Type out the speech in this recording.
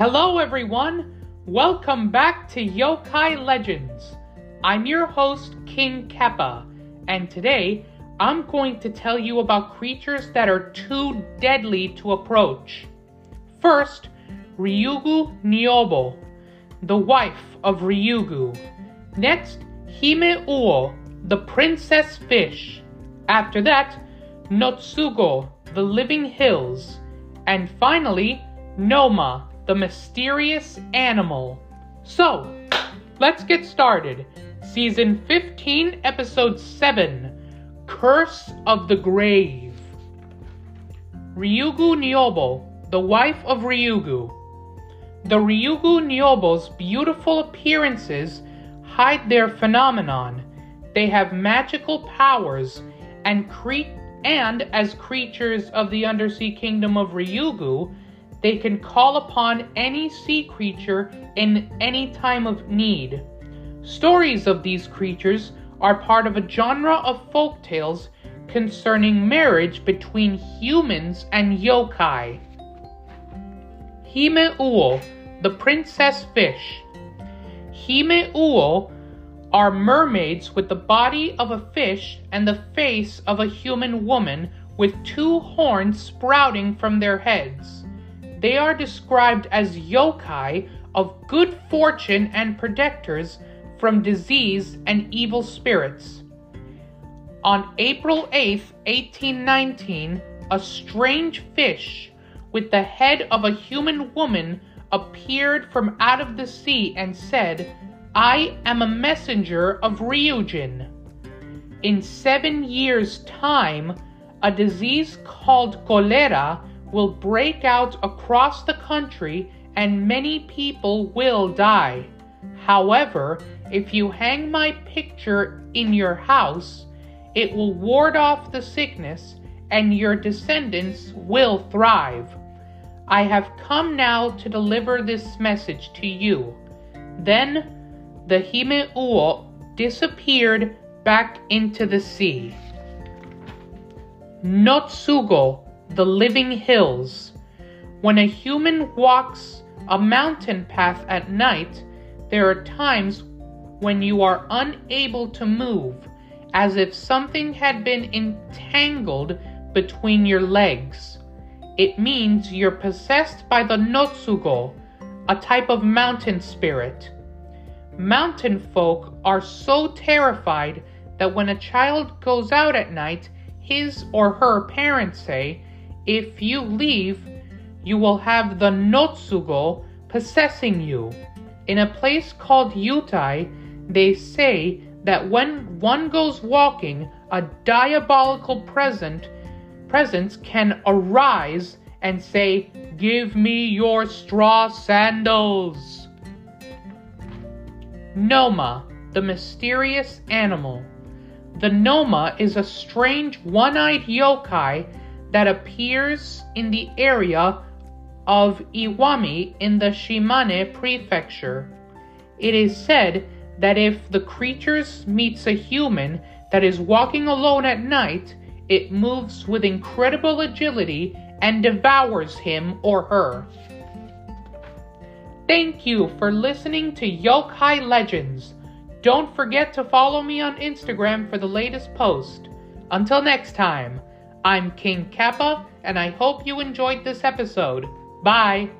Hello, everyone! Welcome back to Yokai Legends. I'm your host, King Kappa, and today I'm going to tell you about creatures that are too deadly to approach. First, Ryugu Nyobo, the wife of Ryugu. Next, Hime Uo, the princess fish. After that, Notsugo, the living hills. And finally, Noma, the mysterious animal. So, let's get started. Season 15, Episode 7 Curse of the Grave. Ryugu Nyobo, the wife of Ryugu. The Ryugu Nyobo's beautiful appearances hide their phenomenon. They have magical powers and cre- and as creatures of the undersea kingdom of Ryugu, they can call upon any sea creature in any time of need. Stories of these creatures are part of a genre of folk tales concerning marriage between humans and yokai. Hime Uo, the princess fish. Hime Uo are mermaids with the body of a fish and the face of a human woman with two horns sprouting from their heads. They are described as yokai of good fortune and protectors from disease and evil spirits. On April 8, 1819, a strange fish with the head of a human woman appeared from out of the sea and said, I am a messenger of Ryujin. In seven years' time, a disease called cholera will break out across the country and many people will die. However, if you hang my picture in your house, it will ward off the sickness and your descendants will thrive. I have come now to deliver this message to you. Then the Hime Uo disappeared back into the sea. Notsugo, the living hills. When a human walks a mountain path at night, there are times when you are unable to move, as if something had been entangled between your legs. It means you're possessed by the Notsugo, a type of mountain spirit. Mountain folk are so terrified that when a child goes out at night, his or her parents say, If you leave, you will have the Notsugo possessing you. In a place called Yutai, they say that when one goes walking, a diabolical present presence can arise and say, Give me your straw sandals. Noma, the mysterious animal. The Noma is a strange one eyed yokai that appears in the area of Iwami in the Shimane prefecture. It is said that if the creature meets a human that is walking alone at night, it moves with incredible agility and devours him or her. Thank you for listening to Yokai Legends. Don't forget to follow me on Instagram for the latest post. Until next time, I'm King Kappa, and I hope you enjoyed this episode. Bye!